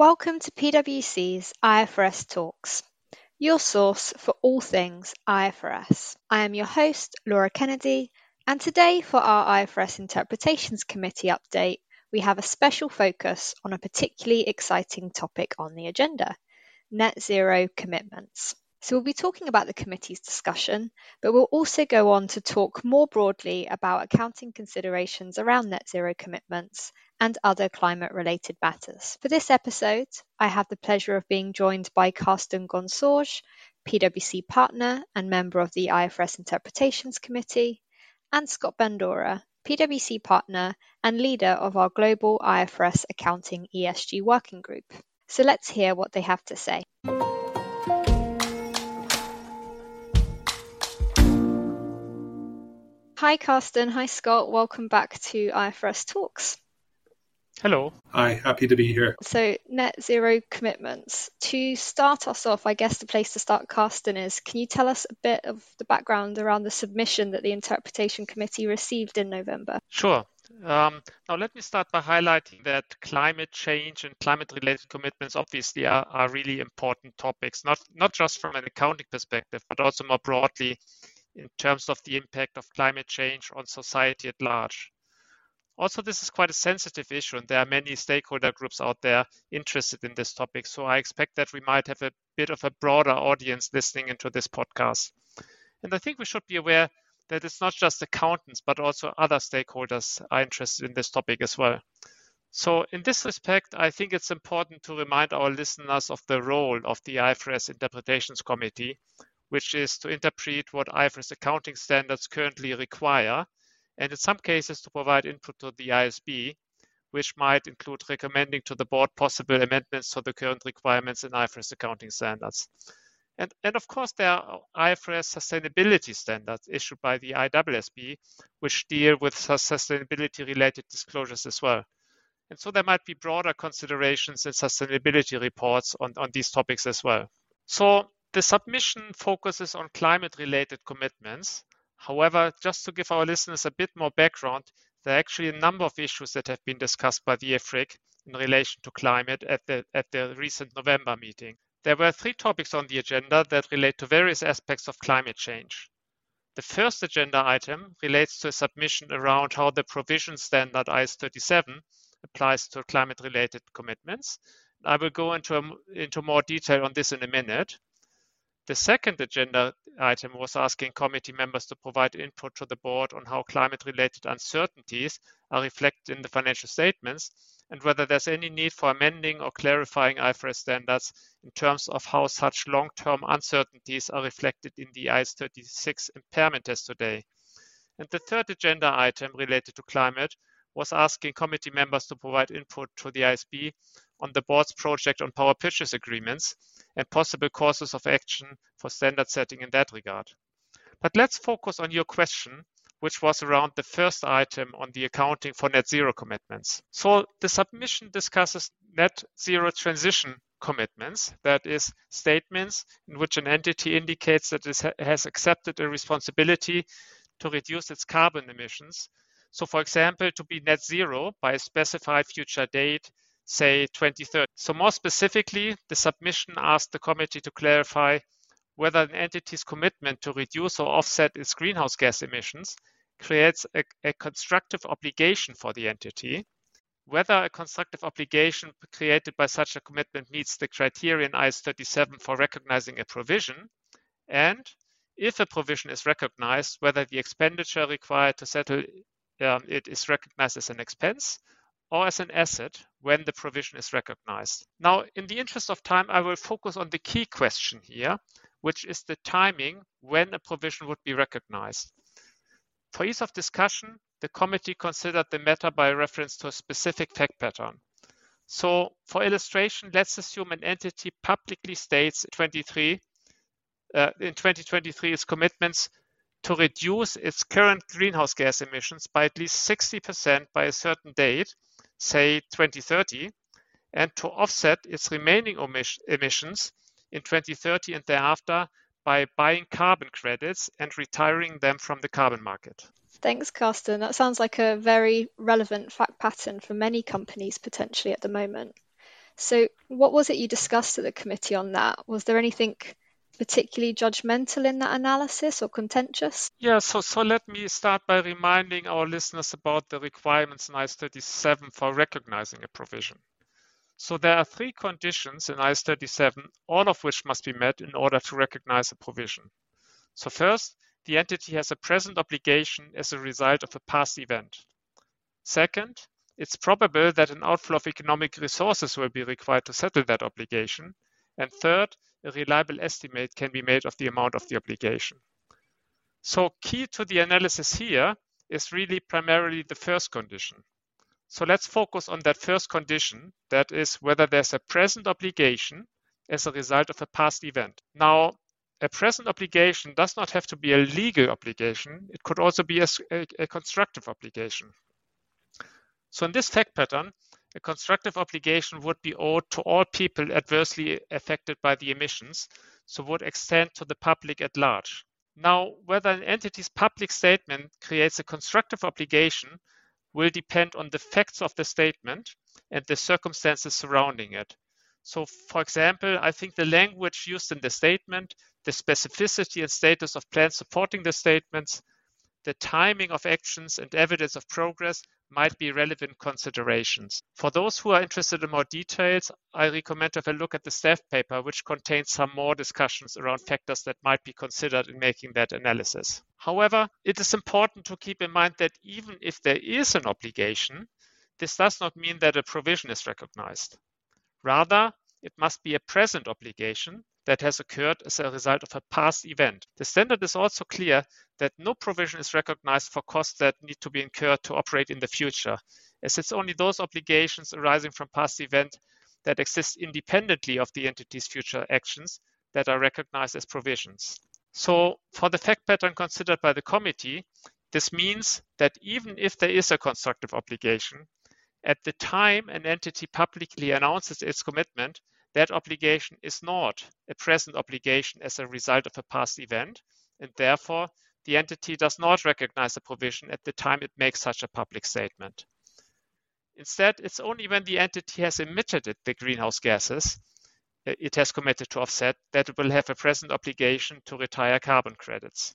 Welcome to PwC's IFRS Talks, your source for all things IFRS. I am your host, Laura Kennedy, and today for our IFRS Interpretations Committee update, we have a special focus on a particularly exciting topic on the agenda net zero commitments. So we'll be talking about the committee's discussion, but we'll also go on to talk more broadly about accounting considerations around net zero commitments and other climate related matters. For this episode, I have the pleasure of being joined by Karsten Ganssauge, PwC partner and member of the IFRS Interpretations Committee, and Scott Bandura, PwC partner and leader of our global IFRS Accounting ESG Working Group. So let's hear what they have to say. Hi, Karsten. Hi, Scott. Welcome back to IFRS Talks. Hello. Hi, happy to be here. So, net zero commitments. To start us off, I guess the place to start, Karsten, is can you tell us a bit of the background around the submission that the Interpretation Committee received in November? Sure. Um, now, let me start by highlighting that climate change and climate related commitments obviously are, are really important topics, not, not just from an accounting perspective, but also more broadly in terms of the impact of climate change on society at large. Also, this is quite a sensitive issue, and there are many stakeholder groups out there interested in this topic. So I expect that we might have a bit of a broader audience listening into this podcast. And I think we should be aware that it's not just accountants, but also other stakeholders are interested in this topic as well. So, in this respect, I think it's important to remind our listeners of the role of the IFRS Interpretations Committee, which is to interpret what IFRS accounting standards currently require, and in some cases to provide input to the IASB, which might include recommending to the board possible amendments to the current requirements in IFRS accounting standards. And, and of course, there are IFRS sustainability standards issued by the ISSB, which deal with sustainability related disclosures as well. And so there might be broader considerations in sustainability reports on, on these topics as well. So the submission focuses on climate related commitments. However, just to give our listeners a bit more background, there are actually a number of issues that have been discussed by the IFRIC in relation to climate at the, at the recent November meeting. There were three topics on the agenda that relate to various aspects of climate change. The first agenda item relates to a submission around how the provision standard IAS 37 applies to climate related commitments. I will go into, into more detail on this in a minute. The second agenda item was asking committee members to provide input to the board on how climate related uncertainties are reflected in the financial statements and whether there's any need for amending or clarifying IFRS standards in terms of how such long term uncertainties are reflected in the IAS 36 impairment test today. And the third agenda item related to climate was asking committee members to provide input to the IASB on the board's project on power purchase agreements and possible courses of action for standard setting in that regard. But let's focus on your question, which was around the first item on the accounting for net zero commitments. So the submission discusses net zero transition commitments, that is, statements in which an entity indicates that it has accepted a responsibility to reduce its carbon emissions. So, for example, to be net zero by a specified future date say 2030. So more specifically, the submission asked the committee to clarify whether an entity's commitment to reduce or offset its greenhouse gas emissions creates a, a constructive obligation for the entity, whether a constructive obligation created by such a commitment meets the criterion IAS 37 for recognizing a provision, and if a provision is recognized, whether the expenditure required to settle um, it is recognized as an expense or as an asset when the provision is recognized. Now, in the interest of time, I will focus on the key question here, which is the timing when a provision would be recognized. For ease of discussion, the committee considered the matter by reference to a specific fact pattern. So for illustration, let's assume an entity publicly states 23, uh, in 2023 its commitments to reduce its current greenhouse gas emissions by at least 60% by a certain date say 2030, and to offset its remaining emissions in 2030 and thereafter by buying carbon credits and retiring them from the carbon market. Thanks, Karsten. That sounds like a very relevant fact pattern for many companies potentially at the moment. So, what was it you discussed at the committee on that? Was there anything particularly judgmental in that analysis or contentious? Yeah, so, so let me start by reminding our listeners about the requirements in IAS 37 for recognizing a provision. So there are three conditions in IAS 37, all of which must be met in order to recognize a provision. So first, the entity has a present obligation as a result of a past event. Second, it's probable that an outflow of economic resources will be required to settle that obligation. And third, a reliable estimate can be made of the amount of the obligation. So key to the analysis here is really primarily the first condition. So let's focus on that first condition, that is whether there's a present obligation as a result of a past event. Now, a present obligation does not have to be a legal obligation. It could also be a, a, a constructive obligation. So in this fact pattern, a constructive obligation would be owed to all people adversely affected by the emissions, so would extend to the public at large. Now, whether an entity's public statement creates a constructive obligation will depend on the facts of the statement and the circumstances surrounding it. So, for example, I think the language used in the statement, the specificity and status of plans supporting the statements, the timing of actions and evidence of progress might be relevant considerations. For those who are interested in more details, I recommend to have a look at the staff paper, which contains some more discussions around factors that might be considered in making that analysis. However, it is important to keep in mind that even if there is an obligation, this does not mean that a provision is recognized. Rather, it must be a present obligation that has occurred as a result of a past event. The standard is also clear that no provision is recognized for costs that need to be incurred to operate in the future, as it's only those obligations arising from past events that exist independently of the entity's future actions that are recognized as provisions. So, for the fact pattern considered by the committee, this means that even if there is a constructive obligation, at the time an entity publicly announces its commitment, that obligation is not a present obligation as a result of a past event, and therefore the entity does not recognize the provision at the time it makes such a public statement. Instead, it's only when the entity has emitted the greenhouse gases uh, it has committed to offset that it will have a present obligation to retire carbon credits.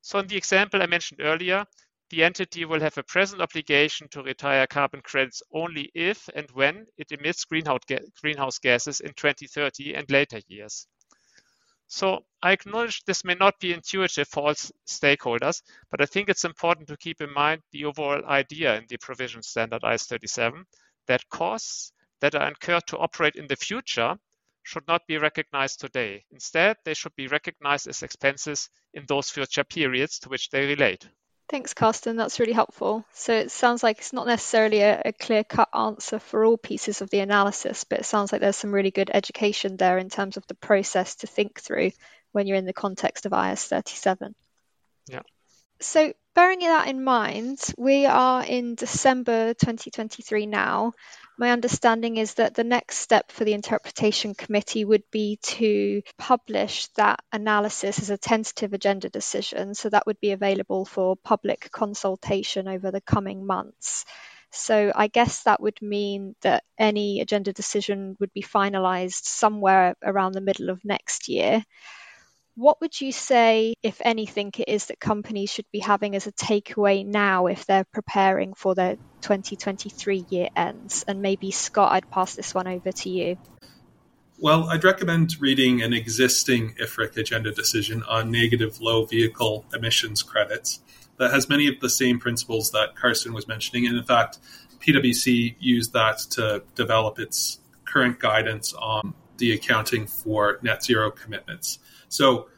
So in the example I mentioned earlier, the entity will have a present obligation to retire carbon credits only if and when it emits greenhouse gases in 2030 and later years. So I acknowledge this may not be intuitive for all stakeholders, but I think it's important to keep in mind the overall idea in the provision standard IAS 37 that costs that are incurred to operate in the future should not be recognized today. Instead, they should be recognized as expenses in those future periods to which they relate. Thanks, Karsten. That's really helpful. So it sounds like it's not necessarily a, a clear cut answer for all pieces of the analysis, but it sounds like there's some really good education there in terms of the process to think through when you're in the context of IAS 37. Yeah. So, bearing that in mind, we are in December 2023 now, my understanding is that the next step for the interpretation committee would be to publish that analysis as a tentative agenda decision. So that would be available for public consultation over the coming months. So I guess that would mean that any agenda decision would be finalized somewhere around the middle of next year. What would you say, if anything, it is that companies should be having as a takeaway now if they're preparing for their 2023 year ends? And maybe, Scott, I'd pass this one over to you. Well, I'd recommend reading an existing IFRIC agenda decision on negative low vehicle emissions credits that has many of the same principles that Karsten was mentioning. And in fact, PwC used that to develop its current guidance on the accounting for net zero commitments. So,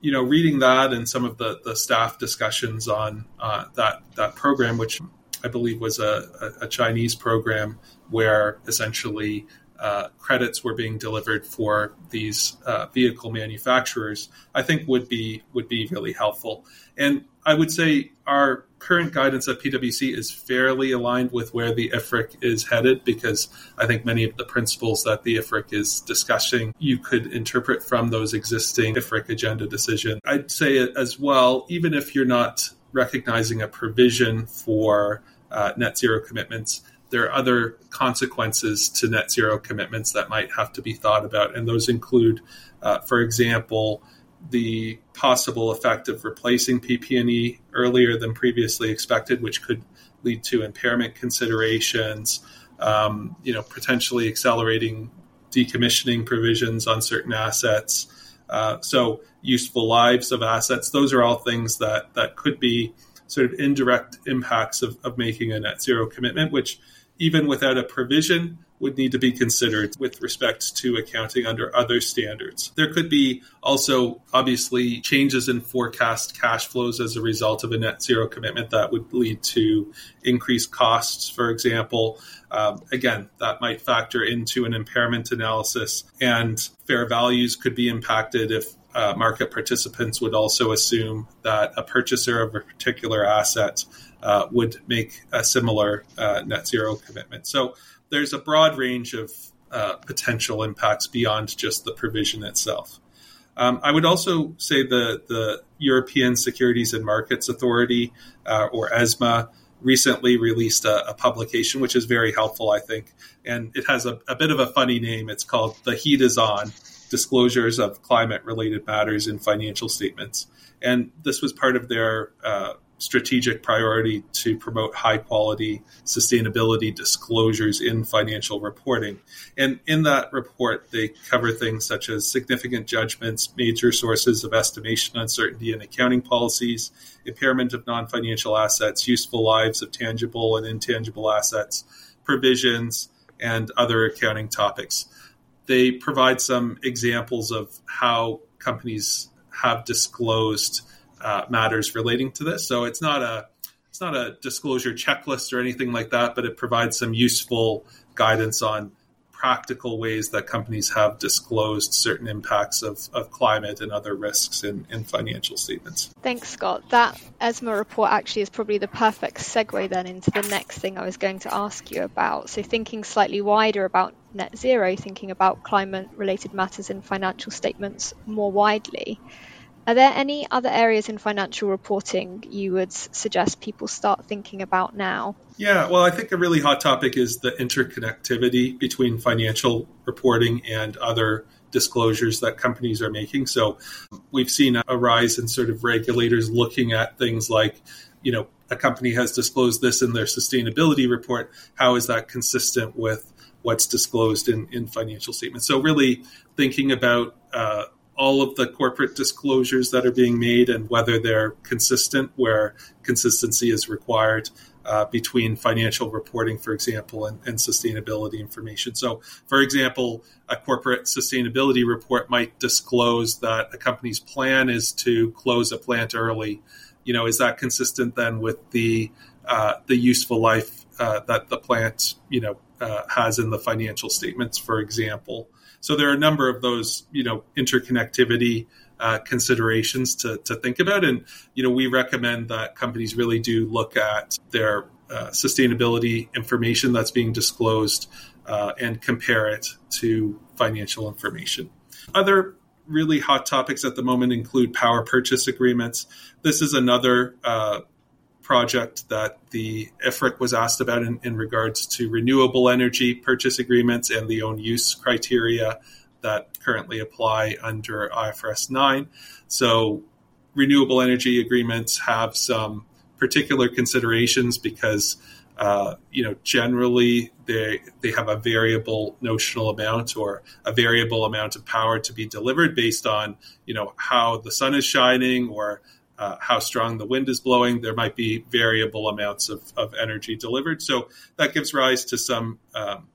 you know, reading that and some of the, the staff discussions on uh, that that program, which I believe was a, a, a Chinese program where essentially uh, credits were being delivered for these uh, vehicle manufacturers, I think would be would be really helpful. And I would say our current guidance at PwC is fairly aligned with where the IFRIC is headed because I think many of the principles that the IFRIC is discussing you could interpret from those existing IFRIC agenda decisions. I'd say it as well, even if you're not recognizing a provision for uh, net zero commitments, there are other consequences to net zero commitments that might have to be thought about, and those include, uh, for example, the possible effect of replacing PP&E earlier than previously expected, which could lead to impairment considerations. Um, you know, potentially accelerating decommissioning provisions on certain assets. Uh, so useful lives of assets. Those are all things that that could be sort of indirect impacts of, of making a net zero commitment, which even without a provision, would need to be considered with respect to accounting under other standards. There could be also obviously changes in forecast cash flows as a result of a net zero commitment that would lead to increased costs, for example. Um, again, that might factor into an impairment analysis, and fair values could be impacted if uh, market participants would also assume that a purchaser of a particular asset uh, would make a similar uh, net zero commitment. So there's a broad range of uh, potential impacts beyond just the provision itself. Um, I would also say the, the European Securities and Markets Authority, uh, or ESMA, recently released a, a, publication which is very helpful, I think. And it has a, a, bit of a funny name. It's called The Heat is On Disclosures of Climate Related Matters in Financial Statements. And this was part of their uh, strategic priority to promote high quality sustainability disclosures in financial reporting. And in that report, they cover things such as significant judgments, major sources of estimation uncertainty in accounting policies, impairment of non financial assets, useful lives of tangible and intangible assets, provisions, and other accounting topics. They provide some examples of how companies have disclosed uh, matters relating to this. So it's not a it's not a disclosure checklist or anything like that, but it provides some useful guidance on practical ways that companies have disclosed certain impacts of, of climate and other risks in, in financial statements. Thanks, Scott. That ESMA report actually is probably the perfect segue then into the next thing I was going to ask you about. So, thinking slightly wider about net zero, thinking about climate related matters in financial statements more widely. Are there any other areas in financial reporting you would suggest people start thinking about now? Yeah, well, I think a really hot topic is the interconnectivity between financial reporting and other disclosures that companies are making. So we've seen a rise in sort of regulators looking at things like, you know, a company has disclosed this in their sustainability report. How is that consistent with what's disclosed in, in financial statements? So really thinking about uh, all of the corporate disclosures that are being made and whether they're consistent, where consistency is required uh, between financial reporting, for example, and, and, sustainability information. So, for example, a corporate sustainability report might disclose that a company's plan is to close a plant early. You know, is that consistent then with the uh, the useful life uh, that the plant you know uh, has in the financial statements, for example? So there are a number of those, you know, interconnectivity uh, considerations to, to think about. And, you know, we recommend that companies really do look at their uh, sustainability information that's being disclosed uh, and compare it to financial information. Other really hot topics at the moment include power purchase agreements. This is another uh, project that the IFRIC was asked about in, in regards to renewable energy purchase agreements and the own use criteria that currently apply under IFRS 9. So, renewable energy agreements have some particular considerations because uh, you know generally they they have a variable notional amount or a variable amount of power to be delivered based on you know how the sun is shining or uh, how strong the wind is blowing. There might be variable amounts of, of energy delivered. So that gives rise to some um,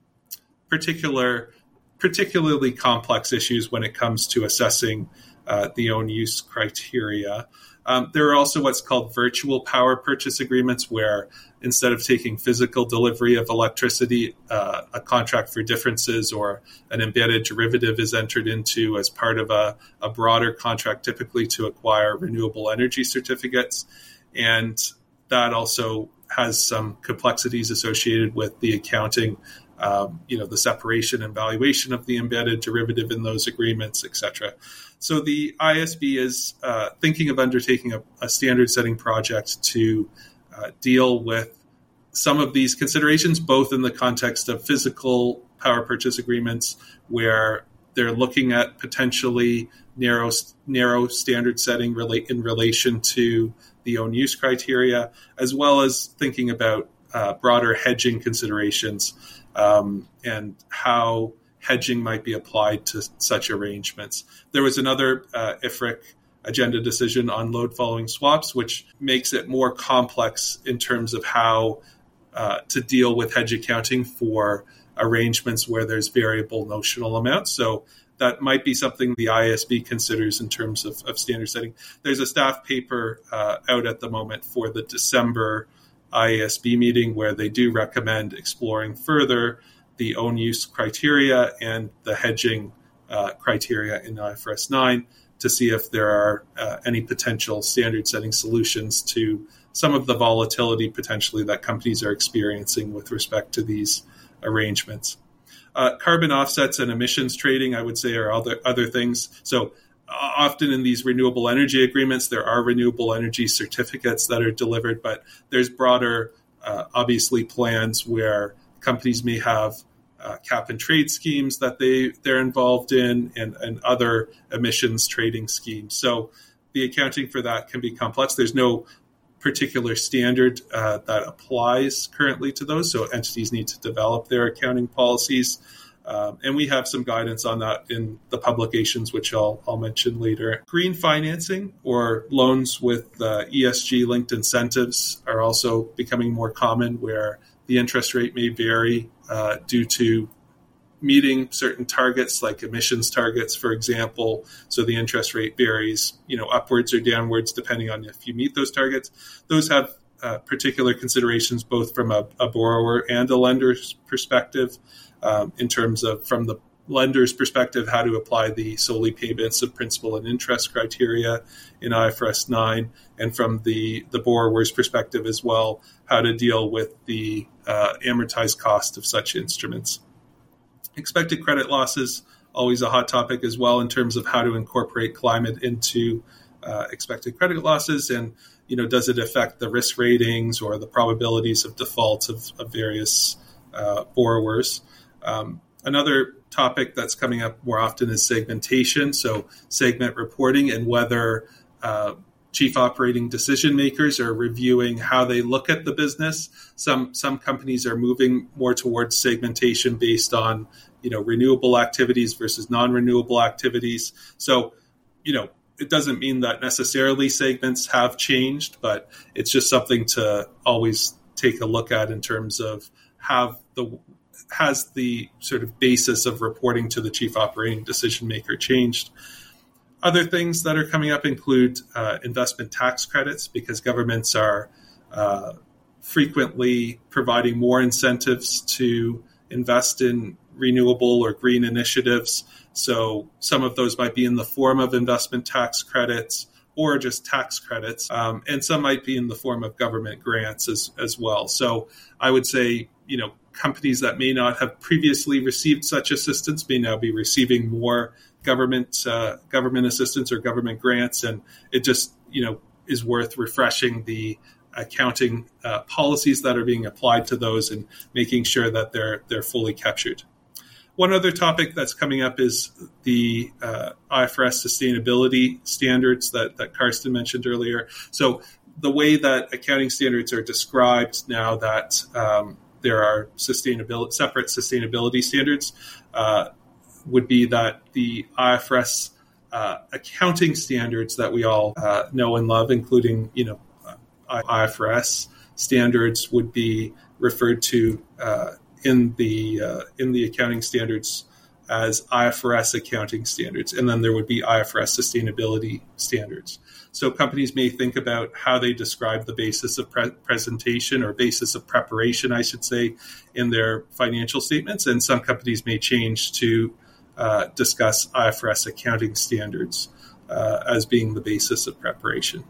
particular, particularly complex issues when it comes to assessing uh, the own use criteria. Um, there are also what's called virtual power purchase agreements, where instead of taking physical delivery of electricity, uh, a contract for differences or an embedded derivative is entered into as part of a, a broader contract, typically to acquire renewable energy certificates. And that also has some complexities associated with the accounting um, you know the separation and valuation of the embedded derivative in those agreements, etc. So the IASB is uh, thinking of undertaking a, a standard setting project to uh, deal with some of these considerations, both in the context of physical power purchase agreements, where they're looking at potentially narrow narrow standard setting relate in relation to the own use criteria, as well as thinking about uh, broader hedging considerations um, and how hedging might be applied to such arrangements. There was another uh, IFRIC agenda decision on load following swaps, which makes it more complex in terms of how uh, to deal with hedge accounting for arrangements where there's variable notional amounts. So that might be something the IASB considers in terms of, of standard setting. There's a staff paper uh, out at the moment for the December IASB meeting where they do recommend exploring further the own use criteria and the hedging uh, criteria in IFRS 9 to see if there are uh, any potential standard setting solutions to some of the volatility potentially that companies are experiencing with respect to these arrangements. Uh, carbon offsets and emissions trading, I would say, are other other things. So uh, often in these renewable energy agreements, there are renewable energy certificates that are delivered, but there's broader, uh, obviously, plans where companies may have uh, cap and trade schemes that they they're involved in, and, and other emissions trading schemes. So the accounting for that can be complex. There's no particular standard uh, that applies currently to those. So entities need to develop their accounting policies. Um, and we have some guidance on that in the publications, which I'll, I'll mention later. Green financing or loans with uh, ESG linked incentives are also becoming more common, where the interest rate may vary uh, due to meeting certain targets like emissions targets for example. So the interest rate varies you know upwards or downwards depending on if you meet those targets. Those have uh, particular considerations both from a, a, borrower and a lender's perspective um, in terms of from the lender's perspective how to apply the solely payments of principal and interest criteria in IFRS 9 and from the the borrower's perspective as well how to deal with the uh, amortized cost of such instruments. Expected credit losses always a hot topic as well in terms of how to incorporate climate into uh, expected credit losses and you know does it affect the risk ratings or the probabilities of default of, of various uh, borrowers. Um, another topic that's coming up more often is segmentation so segment reporting and whether uh, chief operating decision makers are reviewing how they look at the business. Some some companies are moving more towards segmentation based on you know renewable activities versus non-renewable activities. So you know it doesn't mean that necessarily segments have changed, but it's just something to always take a look at in terms of have the has the sort of basis of reporting to the chief operating decision maker changed. Other things that are coming up include uh, investment tax credits because governments are uh, frequently providing more incentives to invest in renewable or green initiatives. So some of those might be in the form of investment tax credits or just tax credits, um, and some might be in the form of government grants as, as well. So I would say, you know, companies that may not have previously received such assistance may now be receiving more government uh, government assistance or government grants, and it just you know is worth refreshing the accounting uh, policies that are being applied to those and making sure that they're they're fully captured. One other topic that's coming up is the uh, IFRS sustainability standards that, that Karsten mentioned earlier. So the way that accounting standards are described now that um, there are sustainability separate sustainability standards. Uh, would be that the IFRS uh, accounting standards that we all uh, know and love, including you know IFRS standards, would be referred to uh, in the uh, in the accounting standards as IFRS accounting standards, and then there would be IFRS sustainability standards. So companies may think about how they describe the basis of pre- presentation or basis of preparation, I should say, in their financial statements, and some companies may change to uh, discuss IFRS accounting standards uh, as being the basis of preparation.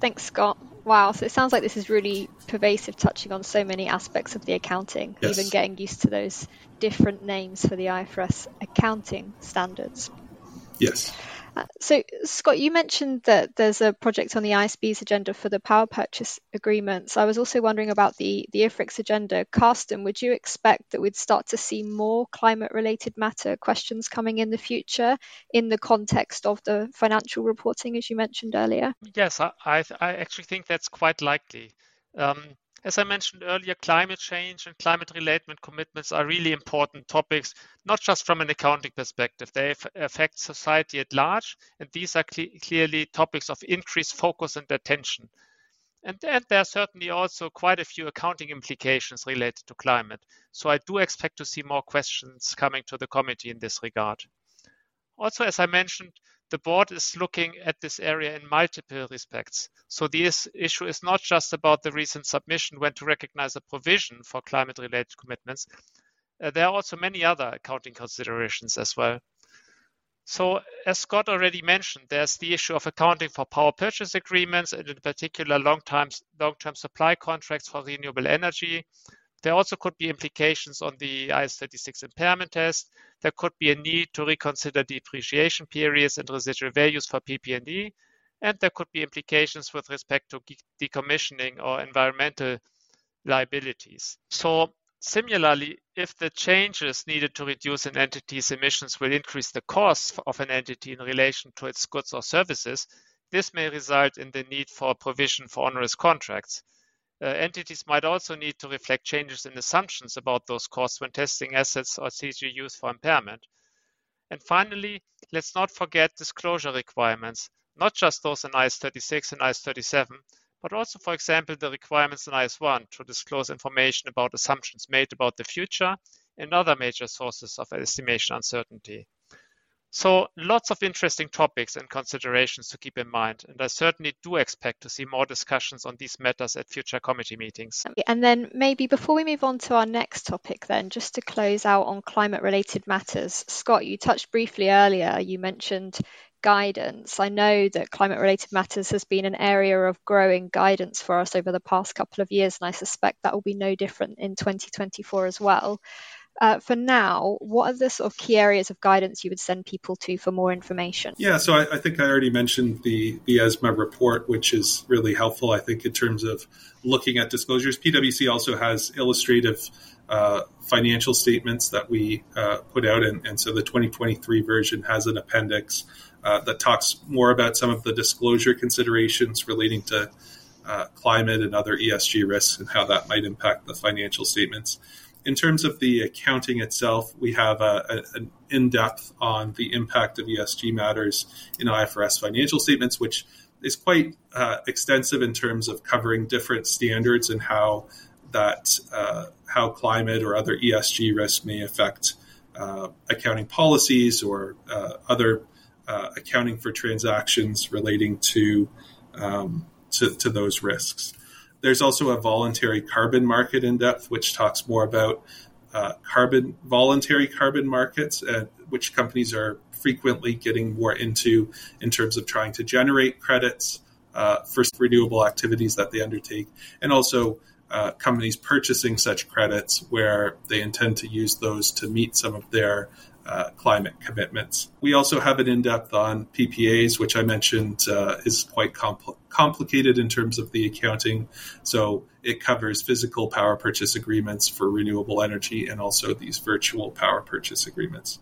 Thanks, Scott. Wow, so it sounds like this is really pervasive, touching on so many aspects of the accounting, yes. even getting used to those different names for the IFRS accounting standards. Yes. Uh, so, Scott, you mentioned that there's a project on the IASB's agenda for the power purchase agreements. I was also wondering about the, the IFRIC's agenda. Karsten, would you expect that we'd start to see more climate related matter questions coming in the future in the context of the financial reporting, as you mentioned earlier? Yes, I, I, I actually think that's quite likely. Um, as I mentioned earlier, climate change and climate related commitments are really important topics, not just from an accounting perspective. They affect society at large, and these are cle- clearly topics of increased focus and attention. And, and there are certainly also quite a few accounting implications related to climate. So I do expect to see more questions coming to the committee in this regard. Also, as I mentioned, the board is looking at this area in multiple respects. So this issue is not just about the recent submission when to recognize a provision for climate related commitments. Uh, there are also many other accounting considerations as well. So as Scott already mentioned, there's the issue of accounting for power purchase agreements and in particular long-term long-term supply contracts for renewable energy. There also could be implications on the IAS36 impairment test. There could be a need to reconsider depreciation periods and residual values for PP&E. And there could be implications with respect to decommissioning or environmental liabilities. So similarly, if the changes needed to reduce an entity's emissions will increase the cost of an entity in relation to its goods or services, this may result in the need for provision for onerous contracts. Uh, entities might also need to reflect changes in assumptions about those costs when testing assets or CGUs for impairment. And finally, let's not forget disclosure requirements, not just those in IAS36 and IAS37, but also, for example, the requirements in IAS1 to disclose information about assumptions made about the future and other major sources of estimation uncertainty. So lots of interesting topics and considerations to keep in mind, and I certainly do expect to see more discussions on these matters at future committee meetings. And then maybe before we move on to our next topic, then just to close out on climate-related matters, Scott, you touched briefly earlier. You mentioned guidance. I know that climate-related matters has been an area of growing guidance for us over the past couple of years, and I suspect that will be no different in 2024 as well. Uh, for now, what are the sort of key areas of guidance you would send people to for more information? Yeah, so I, I, think I already mentioned the the ESMA report, which is really helpful. I think in terms of looking at disclosures, PwC also has illustrative uh, financial statements that we uh, put out, and, and, so the 2023 version has an appendix uh, that talks more about some of the disclosure considerations relating to uh, climate and other ESG risks and how that might impact the financial statements in terms of the accounting itself, we have a, a, an in depth on the impact of ESG matters in IFRS financial statements, which is quite uh, extensive in terms of covering different standards and how that uh, how climate or other ESG risks may affect uh, accounting policies or uh, other uh, accounting for transactions relating to, um, to to those risks. There's also a voluntary carbon market in depth, which talks more about uh, carbon voluntary carbon markets, uh, which companies are frequently getting more into in terms of trying to generate credits uh, for renewable activities that they undertake, and also uh, companies purchasing such credits where they intend to use those to meet some of their uh, climate commitments. We also have an in depth on PPAs, which I mentioned uh, is quite compl- complicated in terms of the accounting. So it covers physical power purchase agreements for renewable energy and also these virtual power purchase agreements.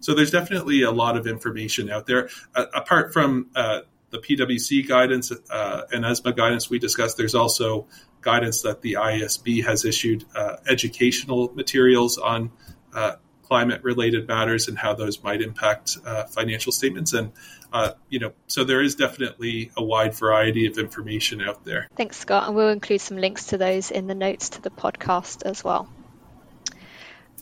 So there's definitely a lot of information out there. Uh, apart from uh, the PwC guidance uh, and ESMA guidance we discussed, there's also guidance that the IASB has issued uh, educational materials on climate related matters and how those might impact uh, financial statements. And, uh, you know, so there is definitely a wide variety of information out there. Thanks, Scott. And we'll include some links to those in the notes to the podcast as well.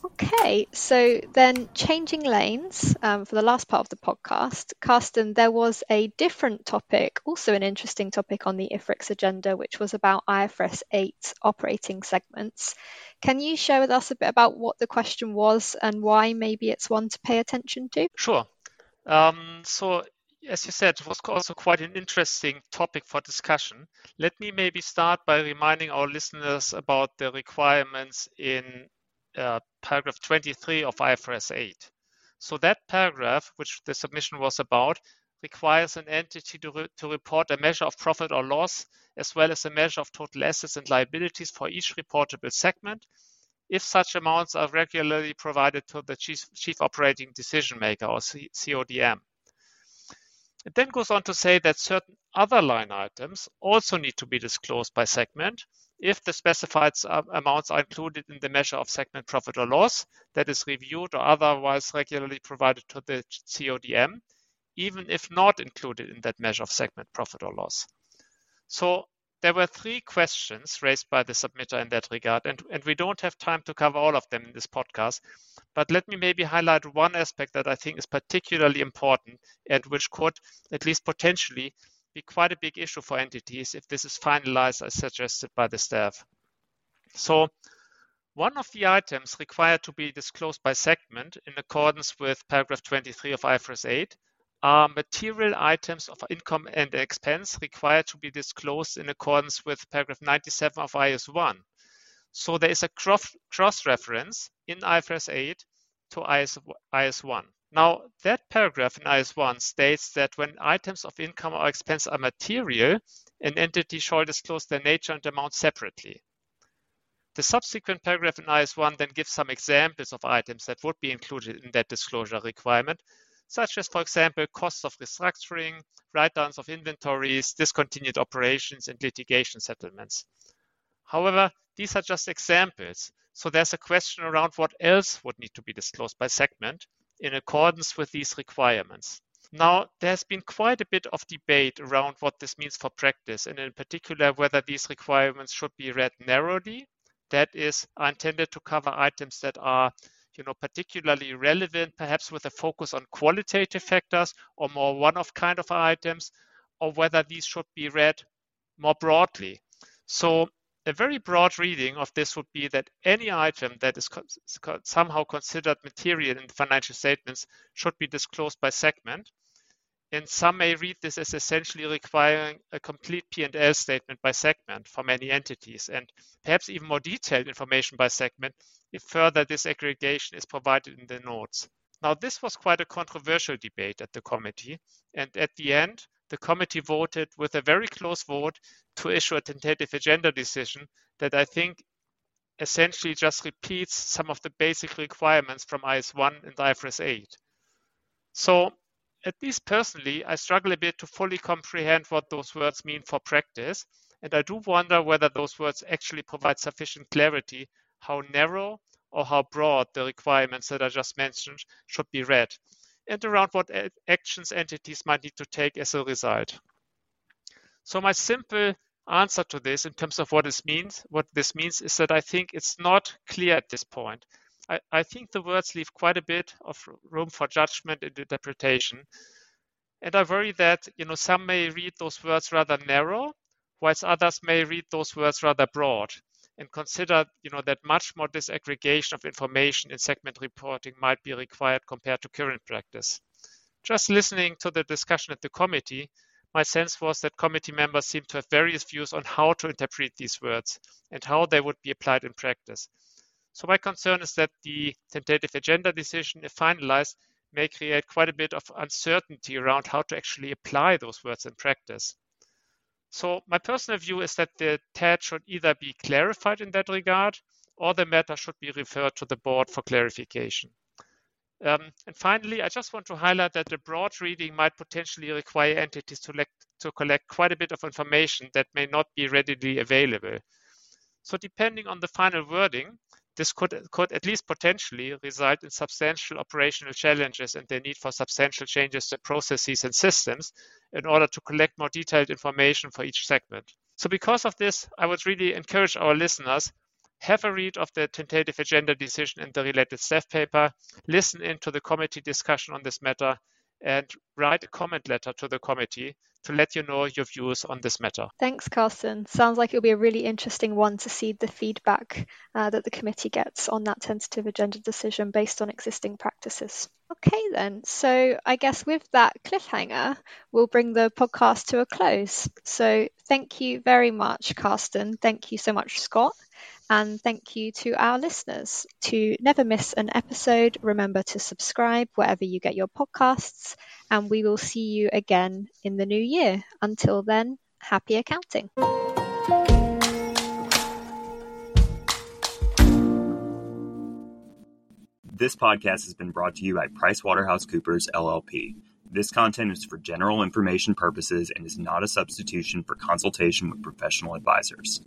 Okay, so then changing lanes um, for the last part of the podcast, Karsten, there was a different topic, also an interesting topic on the IFRIC's agenda, which was about IFRS 8 operating segments. Can you share with us a bit about what the question was and why maybe it's one to pay attention to? Sure. Um, so, as you said, it was also quite an interesting topic for discussion. Let me maybe start by reminding our listeners about the requirements in uh, paragraph 23 of IFRS 8. So, that paragraph, which the submission was about, requires an entity to, re to report a measure of profit or loss, as well as a measure of total assets and liabilities for each reportable segment, if such amounts are regularly provided to the chief, chief operating decision maker or C CODM. It then goes on to say that certain other line items also need to be disclosed by segment if the specified uh, amounts are included in the measure of segment profit or loss that is reviewed or otherwise regularly provided to the CODM, even if not included in that measure of segment profit or loss. So there were three questions raised by the submitter in that regard, and, and we don't have time to cover all of them in this podcast. But let me maybe highlight one aspect that I think is particularly important and which could, at least potentially, be quite a big issue for entities if this is finalized as suggested by the staff. So, one of the items required to be disclosed by segment in accordance with paragraph 23 of IFRS 8 are material items of income and expense required to be disclosed in accordance with paragraph 97 of IAS 1. So there is a cross-reference in IFRS 8 to IAS, IAS 1. Now, that paragraph in IAS 1 states that when items of income or expense are material, an entity shall disclose their nature and amount separately. The subsequent paragraph in IAS 1 then gives some examples of items that would be included in that disclosure requirement, such as, for example, costs of restructuring, write-downs of inventories, discontinued operations, and litigation settlements. However, these are just examples, so there's a question around what else would need to be disclosed by segment in accordance with these requirements. Now, there's been quite a bit of debate around what this means for practice, and in particular, whether these requirements should be read narrowly, that is, are intended to cover items that are you know, particularly relevant, perhaps with a focus on qualitative factors or more one-off kind of items, or whether these should be read more broadly. So a very broad reading of this would be that any item that is somehow considered material in the financial statements should be disclosed by segment. And some may read this as essentially requiring a complete P&L statement by segment for many entities, and perhaps even more detailed information by segment if further disaggregation is provided in the notes. Now, this was quite a controversial debate at the committee, and at the end, the committee voted with a very close vote to issue a tentative agenda decision that I think essentially just repeats some of the basic requirements from IAS1 and IFRS 8. So, at least personally, I struggle a bit to fully comprehend what those words mean for practice, and I do wonder whether those words actually provide sufficient clarity how narrow or how broad the requirements that I just mentioned should be read, and around what actions entities might need to take as a result. So my simple answer to this in terms of what this means, what this means is that I think it's not clear at this point. I, I think the words leave quite a bit of room for judgment and interpretation. And I worry that you know some may read those words rather narrow, whilst others may read those words rather broad and consider you know, that much more disaggregation of information in segment reporting might be required compared to current practice. Just listening to the discussion at the committee, my sense was that committee members seem to have various views on how to interpret these words and how they would be applied in practice. So my concern is that the tentative agenda decision, if finalized, may create quite a bit of uncertainty around how to actually apply those words in practice. So my personal view is that the TAD should either be clarified in that regard or the matter should be referred to the board for clarification. Um, and finally, I just want to highlight that the broad reading might potentially require entities to, to collect quite a bit of information that may not be readily available. So depending on the final wording, this could, could at least potentially result in substantial operational challenges and the need for substantial changes to processes and systems in order to collect more detailed information for each segment. So because of this, I would really encourage our listeners have a read of the tentative agenda decision and the related staff paper, listen in to the committee discussion on this matter, and write a comment letter to the committee to let you know your views on this matter. Thanks, Karsten. Sounds like it'll be a really interesting one to see the feedback uh, that the committee gets on that tentative agenda decision based on existing practices. Okay, then. So I guess with that cliffhanger, we'll bring the podcast to a close. So thank you very much, Karsten. Thank you so much, Scott. And thank you to our listeners. To never miss an episode, remember to subscribe wherever you get your podcasts and we will see you again in the new year. Until then, happy accounting. This podcast has been brought to you by PricewaterhouseCoopers LLP. This content is for general information purposes and is not a substitution for consultation with professional advisors.